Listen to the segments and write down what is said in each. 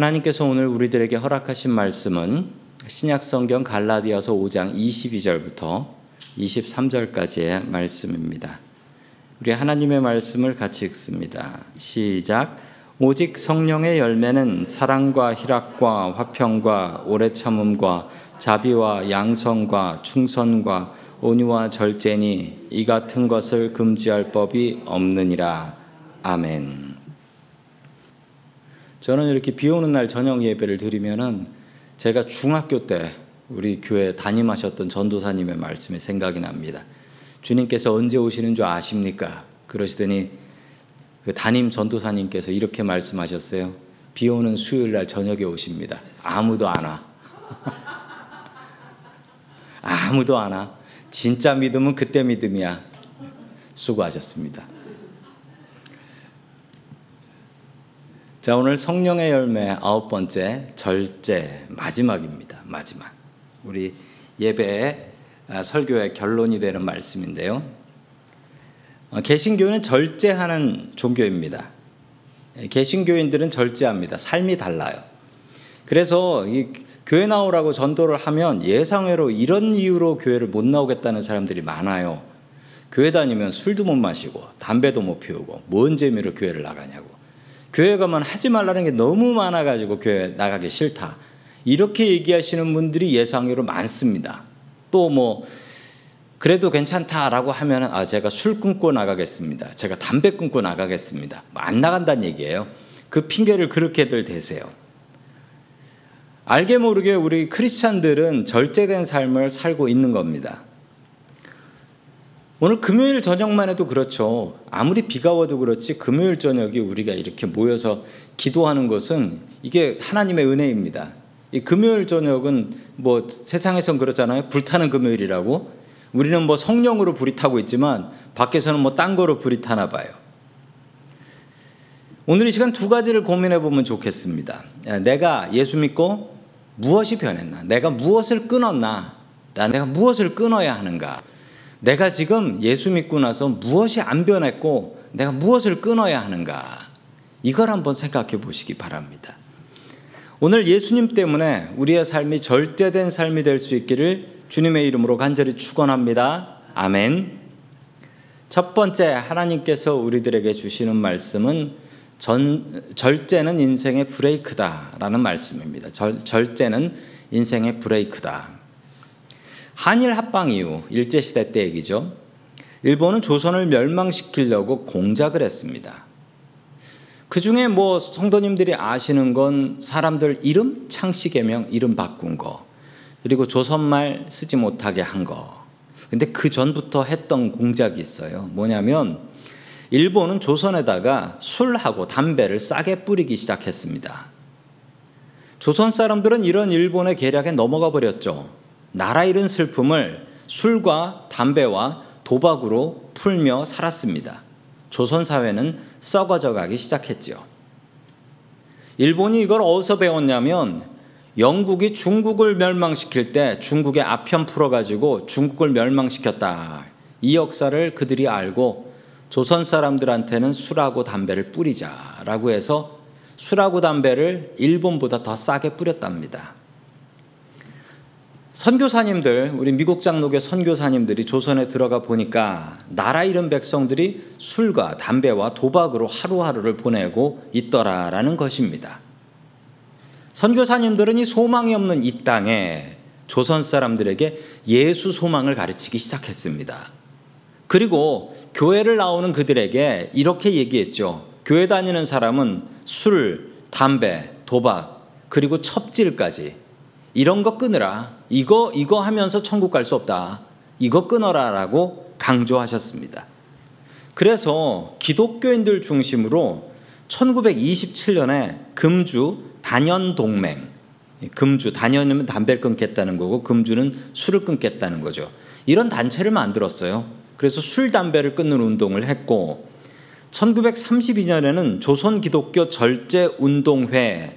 하나님께서 오늘 우리들에게 허락하신 말씀은 신약 성경 갈라디아서 5장 22절부터 23절까지의 말씀입니다. 우리 하나님의 말씀을 같이 읽습니다. 시작. 오직 성령의 열매는 사랑과 희락과 화평과 오래 참음과 자비와 양성과 충선과 온유와 절제니 이 같은 것을 금지할 법이 없느니라. 아멘. 저는 이렇게 비 오는 날 저녁 예배를 드리면은 제가 중학교 때 우리 교회 담임하셨던 전도사님의 말씀이 생각이 납니다. 주님께서 언제 오시는 줄 아십니까? 그러시더니 그 담임 전도사님께서 이렇게 말씀하셨어요. 비 오는 수요일 날 저녁에 오십니다. 아무도 안 와. 아무도 안 와. 진짜 믿음은 그때 믿음이야. 수고하셨습니다. 자, 오늘 성령의 열매 아홉 번째 절제 마지막입니다. 마지막. 우리 예배 아, 설교의 결론이 되는 말씀인데요. 어, 개신교는 절제하는 종교입니다. 예, 개신교인들은 절제합니다. 삶이 달라요. 그래서 교회 나오라고 전도를 하면 예상외로 이런 이유로 교회를 못 나오겠다는 사람들이 많아요. 교회 다니면 술도 못 마시고 담배도 못 피우고 뭔 재미로 교회를 나가냐고. 교회 가면 하지 말라는 게 너무 많아가지고 교회 나가기 싫다. 이렇게 얘기하시는 분들이 예상외로 많습니다. 또 뭐, 그래도 괜찮다라고 하면, 아, 제가 술 끊고 나가겠습니다. 제가 담배 끊고 나가겠습니다. 안 나간다는 얘기예요. 그 핑계를 그렇게들 대세요. 알게 모르게 우리 크리스찬들은 절제된 삶을 살고 있는 겁니다. 오늘 금요일 저녁만 해도 그렇죠. 아무리 비가 와도 그렇지 금요일 저녁이 우리가 이렇게 모여서 기도하는 것은 이게 하나님의 은혜입니다. 이 금요일 저녁은 뭐 세상에선 그렇잖아요. 불타는 금요일이라고. 우리는 뭐 성령으로 불이 타고 있지만 밖에서는 뭐 딴 거로 불이 타나 봐요. 오늘 이 시간 두 가지를 고민해 보면 좋겠습니다. 내가 예수 믿고 무엇이 변했나? 내가 무엇을 끊었나? 내가 무엇을 끊어야 하는가? 내가 지금 예수 믿고 나서 무엇이 안 변했고 내가 무엇을 끊어야 하는가? 이걸 한번 생각해 보시기 바랍니다. 오늘 예수님 때문에 우리의 삶이 절대된 삶이 될 수 있기를 주님의 이름으로 간절히 축원합니다. 아멘. 첫 번째 하나님께서 우리들에게 주시는 말씀은 전, 절제는 인생의 브레이크다라는 말씀입니다. 절, 절제는 인생의 브레이크다. 한일 합방 이후 일제시대 때 얘기죠. 일본은 조선을 멸망시키려고 공작을 했습니다. 그 중에 뭐 성도님들이 아시는 건 사람들 이름 창씨 개명 이름 바꾼 거 그리고 조선말 쓰지 못하게 한 거. 근데 그 전부터 했던 공작이 있어요. 뭐냐면 일본은 조선에다가 술하고 담배를 싸게 뿌리기 시작했습니다. 조선 사람들은 이런 일본의 계략에 넘어가 버렸죠. 나라 잃은 슬픔을 술과 담배와 도박으로 풀며 살았습니다. 조선 사회는 썩어져 가기 시작했지요. 일본이 이걸 어디서 배웠냐면 영국이 중국을 멸망시킬 때 중국의 아편 풀어가지고 중국을 멸망시켰다. 이 역사를 그들이 알고 조선 사람들한테는 술하고 담배를 뿌리자라고 해서 술하고 담배를 일본보다 더 싸게 뿌렸답니다. 선교사님들, 우리 미국 장로교 선교사님들이 조선에 들어가 보니까 나라 잃은 백성들이 술과 담배와 도박으로 하루하루를 보내고 있더라라는 것입니다. 선교사님들은 이 소망이 없는 이 땅에 조선 사람들에게 예수 소망을 가르치기 시작했습니다. 그리고 교회를 나오는 그들에게 이렇게 얘기했죠. 교회 다니는 사람은 술, 담배, 도박, 그리고 첩질까지 이런 거 끊으라. 이거, 이거 하면서 천국 갈 수 없다. 이거 끊어라라고 강조하셨습니다. 그래서 기독교인들 중심으로 1927년에 금주 단연 동맹, 금주, 단연이면 담배를 끊겠다는 거고 금주는 술을 끊겠다는 거죠. 이런 단체를 만들었어요. 그래서 술, 담배를 끊는 운동을 했고 1932년에는 조선 기독교 절제 운동회라는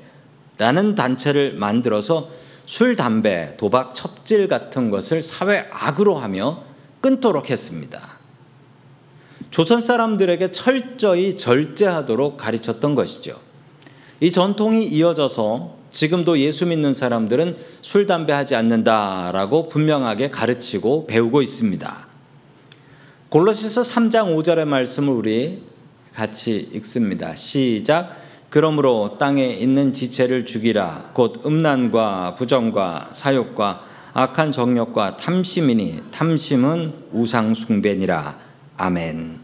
단체를 만들어서 술, 담배, 도박, 첩질 같은 것을 사회 악으로 하며 끊도록 했습니다. 조선 사람들에게 철저히 절제하도록 가르쳤던 것이죠. 이 전통이 이어져서 지금도 예수 믿는 사람들은 술, 담배 하지 않는다라고 분명하게 가르치고 배우고 있습니다. 골로시서 3장 5절의 말씀을 우리 같이 읽습니다. 시작. 그러므로 땅에 있는 지체를 죽이라. 곧 음란과 부정과 사욕과 악한 정력과 탐심이니 탐심은 우상 숭배니라. 아멘.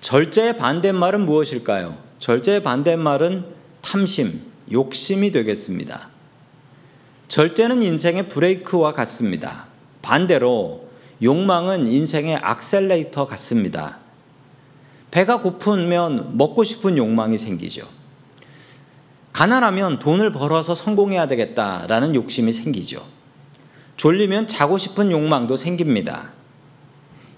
절제의 반대말은 무엇일까요? 절제의 반대말은 탐심, 욕심이 되겠습니다. 절제는 인생의 브레이크와 같습니다. 반대로 욕망은 인생의 악셀레이터 같습니다. 배가 고프면 먹고 싶은 욕망이 생기죠. 가난하면 돈을 벌어서 성공해야 되겠다라는 욕심이 생기죠. 졸리면 자고 싶은 욕망도 생깁니다.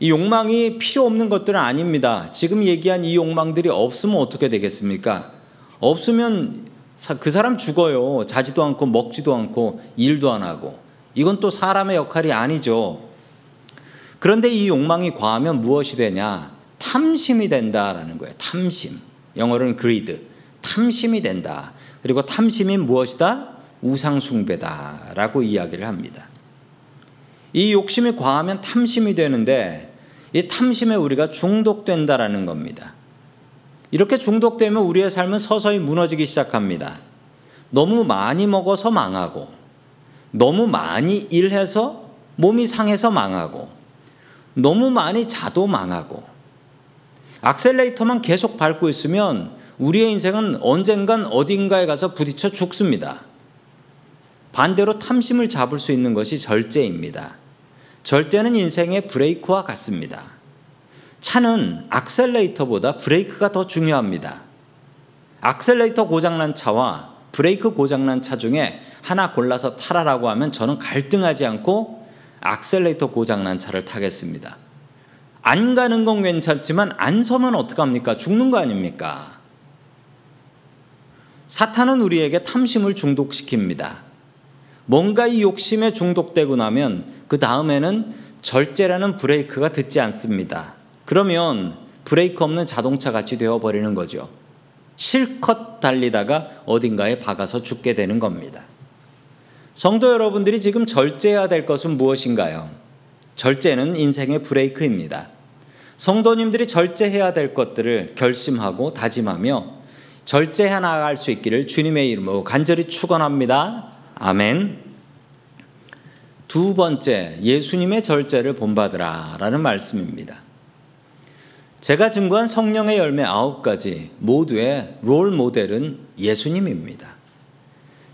이 욕망이 필요 없는 것들은 아닙니다. 지금 얘기한 이 욕망들이 없으면 어떻게 되겠습니까? 없으면 그 사람 죽어요. 자지도 않고 먹지도 않고 일도 안 하고. 이건 또 사람의 역할이 아니죠. 그런데 이 욕망이 과하면 무엇이 되냐? 탐심이 된다라는 거예요. 탐심. 영어로는 greed. 탐심이 된다. 그리고 탐심이 무엇이다? 우상숭배다라고 이야기를 합니다. 이 욕심이 과하면 탐심이 되는데 이 탐심에 우리가 중독된다라는 겁니다. 이렇게 중독되면 우리의 삶은 서서히 무너지기 시작합니다. 너무 많이 먹어서 망하고 너무 많이 일해서 몸이 상해서 망하고 너무 많이 자도 망하고 악셀레이터만 계속 밟고 있으면 우리의 인생은 언젠간 어딘가에 가서 부딪혀 죽습니다. 반대로 탐심을 잡을 수 있는 것이 절제입니다. 절대는 인생의 브레이크와 같습니다. 차는 악셀레이터보다 브레이크가 더 중요합니다. 악셀레이터 고장난 차와 브레이크 고장난 차 중에 하나 골라서 타라라고 하면 저는 갈등하지 않고 악셀레이터 고장난 차를 타겠습니다. 안 가는 건 괜찮지만 안 서면 어떡합니까? 죽는 거 아닙니까? 사탄은 우리에게 탐심을 중독시킵니다. 뭔가 이 욕심에 중독되고 나면 그 다음에는 절제라는 브레이크가 듣지 않습니다. 그러면 브레이크 없는 자동차 같이 되어버리는 거죠. 실컷 달리다가 어딘가에 박아서 죽게 되는 겁니다. 성도 여러분들이 지금 절제해야 될 것은 무엇인가요? 절제는 인생의 브레이크입니다. 성도님들이 절제해야 될 것들을 결심하고 다짐하며 절제해 나갈 수 있기를 주님의 이름으로 간절히 축원합니다. 아멘. 두 번째, 예수님의 절제를 본받으라라는 말씀입니다. 제가 증거한 성령의 열매 아홉 가지 모두의 롤 모델은 예수님입니다.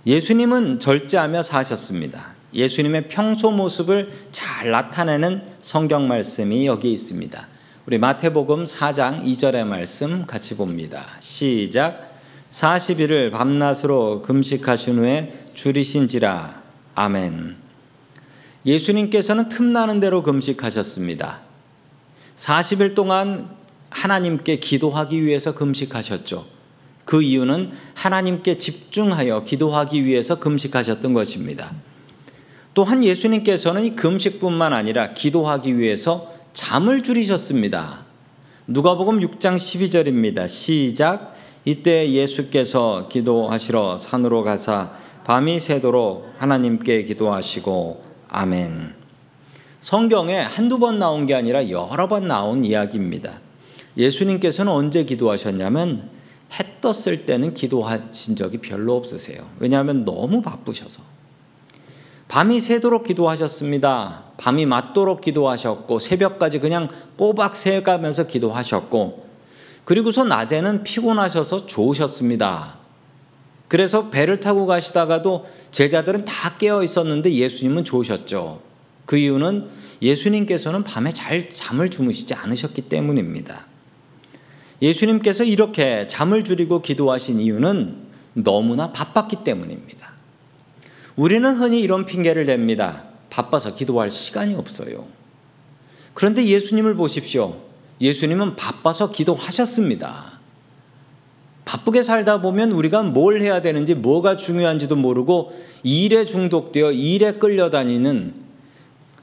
예수님은 절제하며 사셨습니다. 예수님의 평소 모습을 잘 나타내는 성경 말씀이 여기 있습니다. 우리 마태복음 4장 2절의 말씀 같이 봅니다. 시작. 40일을 밤낮으로 금식하신 후에 줄이신지라. 아멘. 예수님께서는 틈나는 대로 금식하셨습니다. 40일 동안 하나님께 기도하기 위해서 금식하셨죠. 그 이유는 하나님께 집중하여 기도하기 위해서 금식하셨던 것입니다. 또한 예수님께서는 이 금식뿐만 아니라 기도하기 위해서 잠을 줄이셨습니다. 누가복음 6장 12절입니다. 시작 이때 예수께서 기도하시러 산으로 가사 밤이 새도록 하나님께 기도하시고 아멘. 성경에 한두 번 나온 게 아니라 여러 번 나온 이야기입니다. 예수님께서는 언제 기도하셨냐면 해 떴을 때는 기도하신 적이 별로 없으세요. 왜냐하면 너무 바쁘셔서. 밤이 새도록 기도하셨습니다. 밤이 맞도록 기도하셨고 새벽까지 그냥 꼬박 새가면서 기도하셨고 그리고서 낮에는 피곤하셔서 좋으셨습니다. 그래서 배를 타고 가시다가도 제자들은 다 깨어 있었는데 예수님은 좋으셨죠. 그 이유는 예수님께서는 밤에 잘 잠을 주무시지 않으셨기 때문입니다. 예수님께서 이렇게 잠을 줄이고 기도하신 이유는 너무나 바빴기 때문입니다. 우리는 흔히 이런 핑계를 댑니다. 바빠서 기도할 시간이 없어요. 그런데 예수님을 보십시오. 예수님은 바빠서 기도하셨습니다. 바쁘게 살다 보면 우리가 뭘 해야 되는지 뭐가 중요한지도 모르고 일에 중독되어 일에 끌려다니는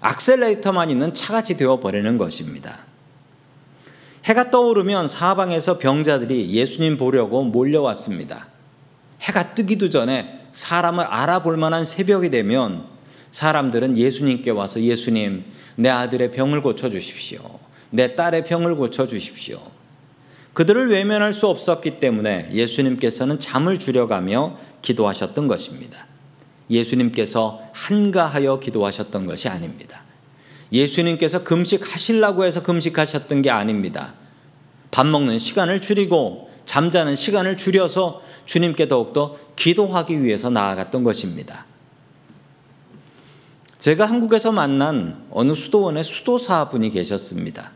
악셀레이터만 있는 차같이 되어버리는 것입니다. 해가 떠오르면 사방에서 병자들이 예수님 보려고 몰려왔습니다. 해가 뜨기도 전에 사람을 알아볼 만한 새벽이 되면 사람들은 예수님께 와서 예수님, 내 아들의 병을 고쳐 주십시오. 내 딸의 병을 고쳐 주십시오. 그들을 외면할 수 없었기 때문에 예수님께서는 잠을 줄여가며 기도하셨던 것입니다. 예수님께서 한가하여 기도하셨던 것이 아닙니다. 예수님께서 금식하시려고 해서 금식하셨던 게 아닙니다. 밥 먹는 시간을 줄이고 잠자는 시간을 줄여서 주님께 더욱더 기도하기 위해서 나아갔던 것입니다. 제가 한국에서 만난 어느 수도원의 수도사 분이 계셨습니다.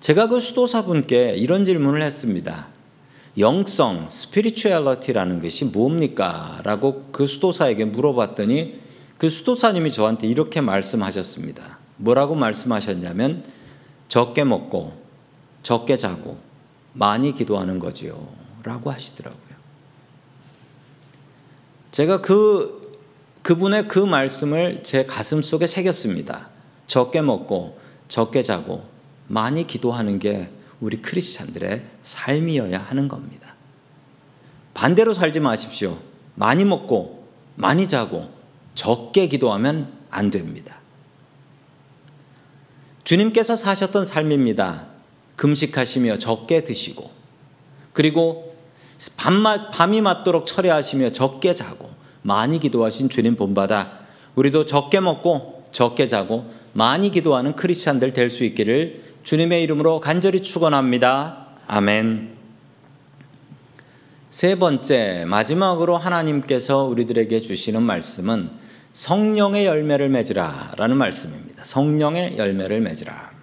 제가 그 수도사 분께 이런 질문을 했습니다. 영성, spirituality라는 것이 뭡니까? 라고 그 수도사에게 물어봤더니 그 수도사님이 저한테 이렇게 말씀하셨습니다. 뭐라고 말씀하셨냐면 적게 먹고 적게 자고 많이 기도하는 거지요. 라고 하시더라고요. 제가 그 그분의 그 말씀을 제 가슴 속에 새겼습니다. 적게 먹고 적게 자고 많이 기도하는 게 우리 크리스찬들의 삶이어야 하는 겁니다. 반대로 살지 마십시오. 많이 먹고 많이 자고 적게 기도하면 안 됩니다. 주님께서 사셨던 삶입니다. 금식하시며 적게 드시고 그리고 밤 밤이 맞도록 철회하시며 적게 자고 많이 기도하신 주님 본받아 우리도 적게 먹고 적게 자고 많이 기도하는 크리스찬들 될 수 있기를 주님의 이름으로 간절히 축원합니다. 아멘. 세 번째 마지막으로 하나님께서 우리들에게 주시는 말씀은 성령의 열매를 맺으라라는 말씀입니다. 성령의 열매를 맺으라.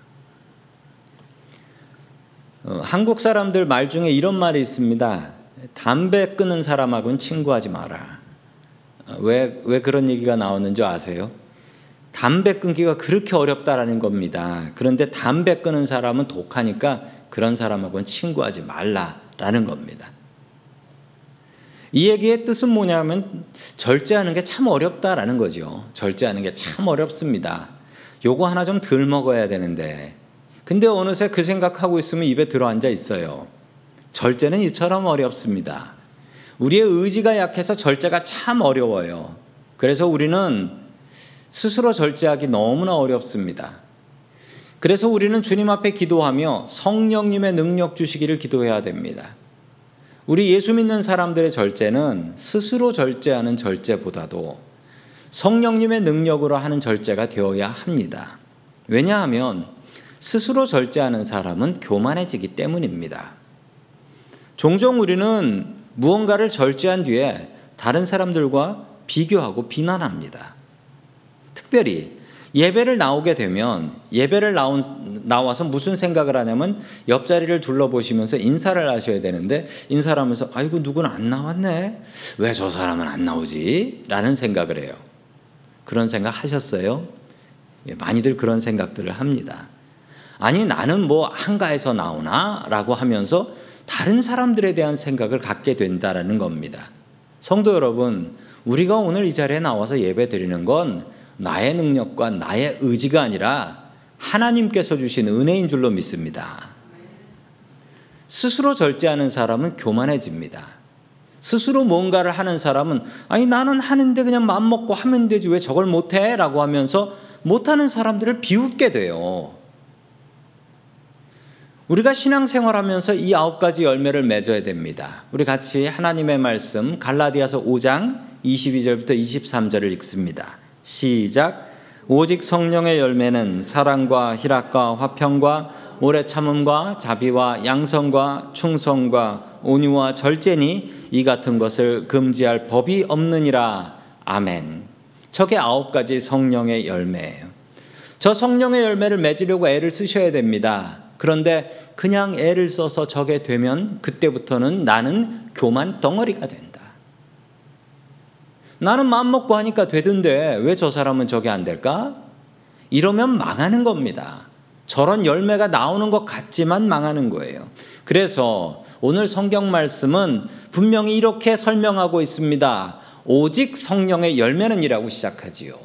어, 한국 사람들 말 중에 이런 말이 있습니다. 담배 끊는 사람하고는 친구하지 마라. 왜, 왜 그런 얘기가 나오는 줄 아세요? 담배 끊기가 그렇게 어렵다라는 겁니다. 그런데 담배 끊는 사람은 독하니까 그런 사람하고는 친구하지 말라라는 겁니다. 이 얘기의 뜻은 뭐냐면 절제하는 게 참 어렵다라는 거죠. 절제하는 게 참 어렵습니다. 요거 하나 좀 덜 먹어야 되는데. 근데 어느새 그 생각하고 있으면 입에 들어 앉아 있어요. 절제는 이처럼 어렵습니다. 우리의 의지가 약해서 절제가 참 어려워요. 그래서 우리는 스스로 절제하기 너무나 어렵습니다. 그래서 우리는 주님 앞에 기도하며 성령님의 능력 주시기를 기도해야 됩니다. 우리 예수 믿는 사람들의 절제는 스스로 절제하는 절제보다도 성령님의 능력으로 하는 절제가 되어야 합니다. 왜냐하면 스스로 절제하는 사람은 교만해지기 때문입니다. 종종 우리는 무언가를 절제한 뒤에 다른 사람들과 비교하고 비난합니다. 특별히 예배를 나오게 되면 예배를 나온, 나와서 무슨 생각을 하냐면 옆자리를 둘러보시면서 인사를 하셔야 되는데 인사를 하면서 아이고 누구는 안 나왔네. 왜 저 사람은 안 나오지? 라는 생각을 해요. 그런 생각 하셨어요? 예, 많이들 그런 생각들을 합니다. 아니 나는 뭐 한가해서 나오나? 라고 하면서 다른 사람들에 대한 생각을 갖게 된다라는 겁니다. 성도 여러분, 우리가 오늘 이 자리에 나와서 예배 드리는 건 나의 능력과 나의 의지가 아니라 하나님께서 주신 은혜인 줄로 믿습니다. 스스로 절제하는 사람은 교만해집니다. 스스로 뭔가를 하는 사람은 아니 나는 하는데 그냥 마음 먹고 하면 되지 왜 저걸 못해? 라고 하면서 못하는 사람들을 비웃게 돼요. 우리가 신앙생활하면서 이 아홉 가지 열매를 맺어야 됩니다. 우리 같이 하나님의 말씀 갈라디아서 5장 22절부터 23절을 읽습니다. 시작. 오직 성령의 열매는 사랑과 희락과 화평과 오래 참음과 자비와 양성과 충성과 온유와 절제니 이 같은 것을 금지할 법이 없느니라. 아멘. 저게 아홉 가지 성령의 열매예요. 저 성령의 열매를 맺으려고 애를 쓰셔야 됩니다. 그런데 그냥 애를 써서 저게 되면 그때부터는 나는 교만 덩어리가 된다. 나는 마음 먹고 하니까 되던데 왜 저 사람은 저게 안 될까? 이러면 망하는 겁니다. 저런 열매가 나오는 것 같지만 망하는 거예요. 그래서 오늘 성경 말씀은 분명히 이렇게 설명하고 있습니다. 오직 성령의 열매는이라고 시작하지요.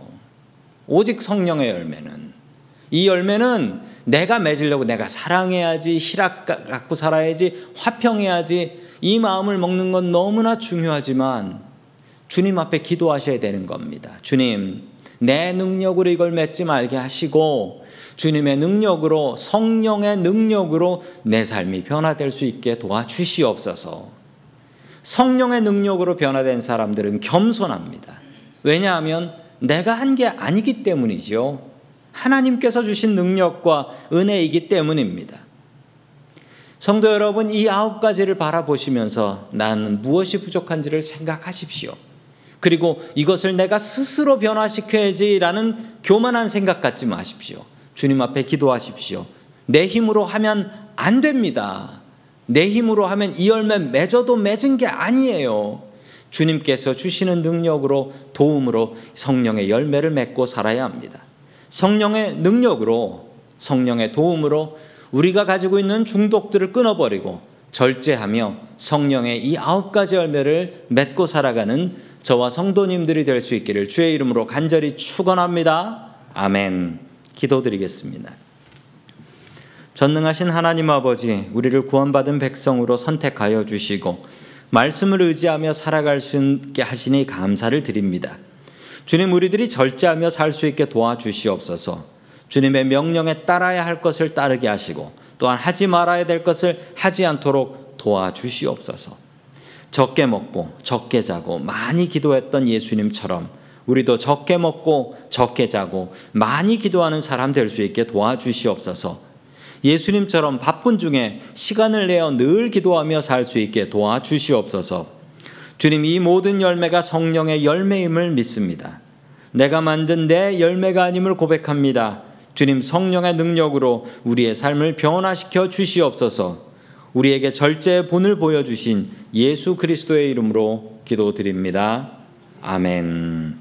오직 성령의 열매는. 이 열매는 내가 맺으려고 내가 사랑해야지, 희락 갖고 살아야지, 화평해야지, 이 마음을 먹는 건 너무나 중요하지만 주님 앞에 기도하셔야 되는 겁니다. 주님, 내 능력으로 이걸 맺지 말게 하시고 주님의 능력으로 성령의 능력으로 내 삶이 변화될 수 있게 도와주시옵소서. 성령의 능력으로 변화된 사람들은 겸손합니다. 왜냐하면 내가 한 게 아니기 때문이지요. 하나님께서 주신 능력과 은혜이기 때문입니다. 성도 여러분, 이 아홉 가지를 바라보시면서 나는 무엇이 부족한지를 생각하십시오. 그리고 이것을 내가 스스로 변화시켜야지라는 교만한 생각 갖지 마십시오. 주님 앞에 기도하십시오. 내 힘으로 하면 안 됩니다. 내 힘으로 하면 이 열매 맺어도 맺은 게 아니에요. 주님께서 주시는 능력으로 도움으로 성령의 열매를 맺고 살아야 합니다. 성령의 능력으로 성령의 도움으로 우리가 가지고 있는 중독들을 끊어버리고 절제하며 성령의 이 아홉 가지 열매를 맺고 살아가는 저와 성도님들이 될 수 있기를 주의 이름으로 간절히 축원합니다. 아멘. 기도드리겠습니다. 전능하신 하나님 아버지, 우리를 구원받은 백성으로 선택하여 주시고 말씀을 의지하며 살아갈 수 있게 하시니 감사를 드립니다. 주님, 우리들이 절제하며 살 수 있게 도와주시옵소서. 주님의 명령에 따라야 할 것을 따르게 하시고 또한 하지 말아야 될 것을 하지 않도록 도와주시옵소서. 적게 먹고 적게 자고 많이 기도했던 예수님처럼 우리도 적게 먹고 적게 자고 많이 기도하는 사람 될 수 있게 도와주시옵소서. 예수님처럼 바쁜 중에 시간을 내어 늘 기도하며 살 수 있게 도와주시옵소서. 주님 이 모든 열매가 성령의 열매임을 믿습니다. 내가 만든 내 열매가 아님을 고백합니다. 주님 성령의 능력으로 우리의 삶을 변화시켜 주시옵소서. 우리에게 절제의 본을 보여주신 예수 그리스도의 이름으로 기도드립니다. 아멘.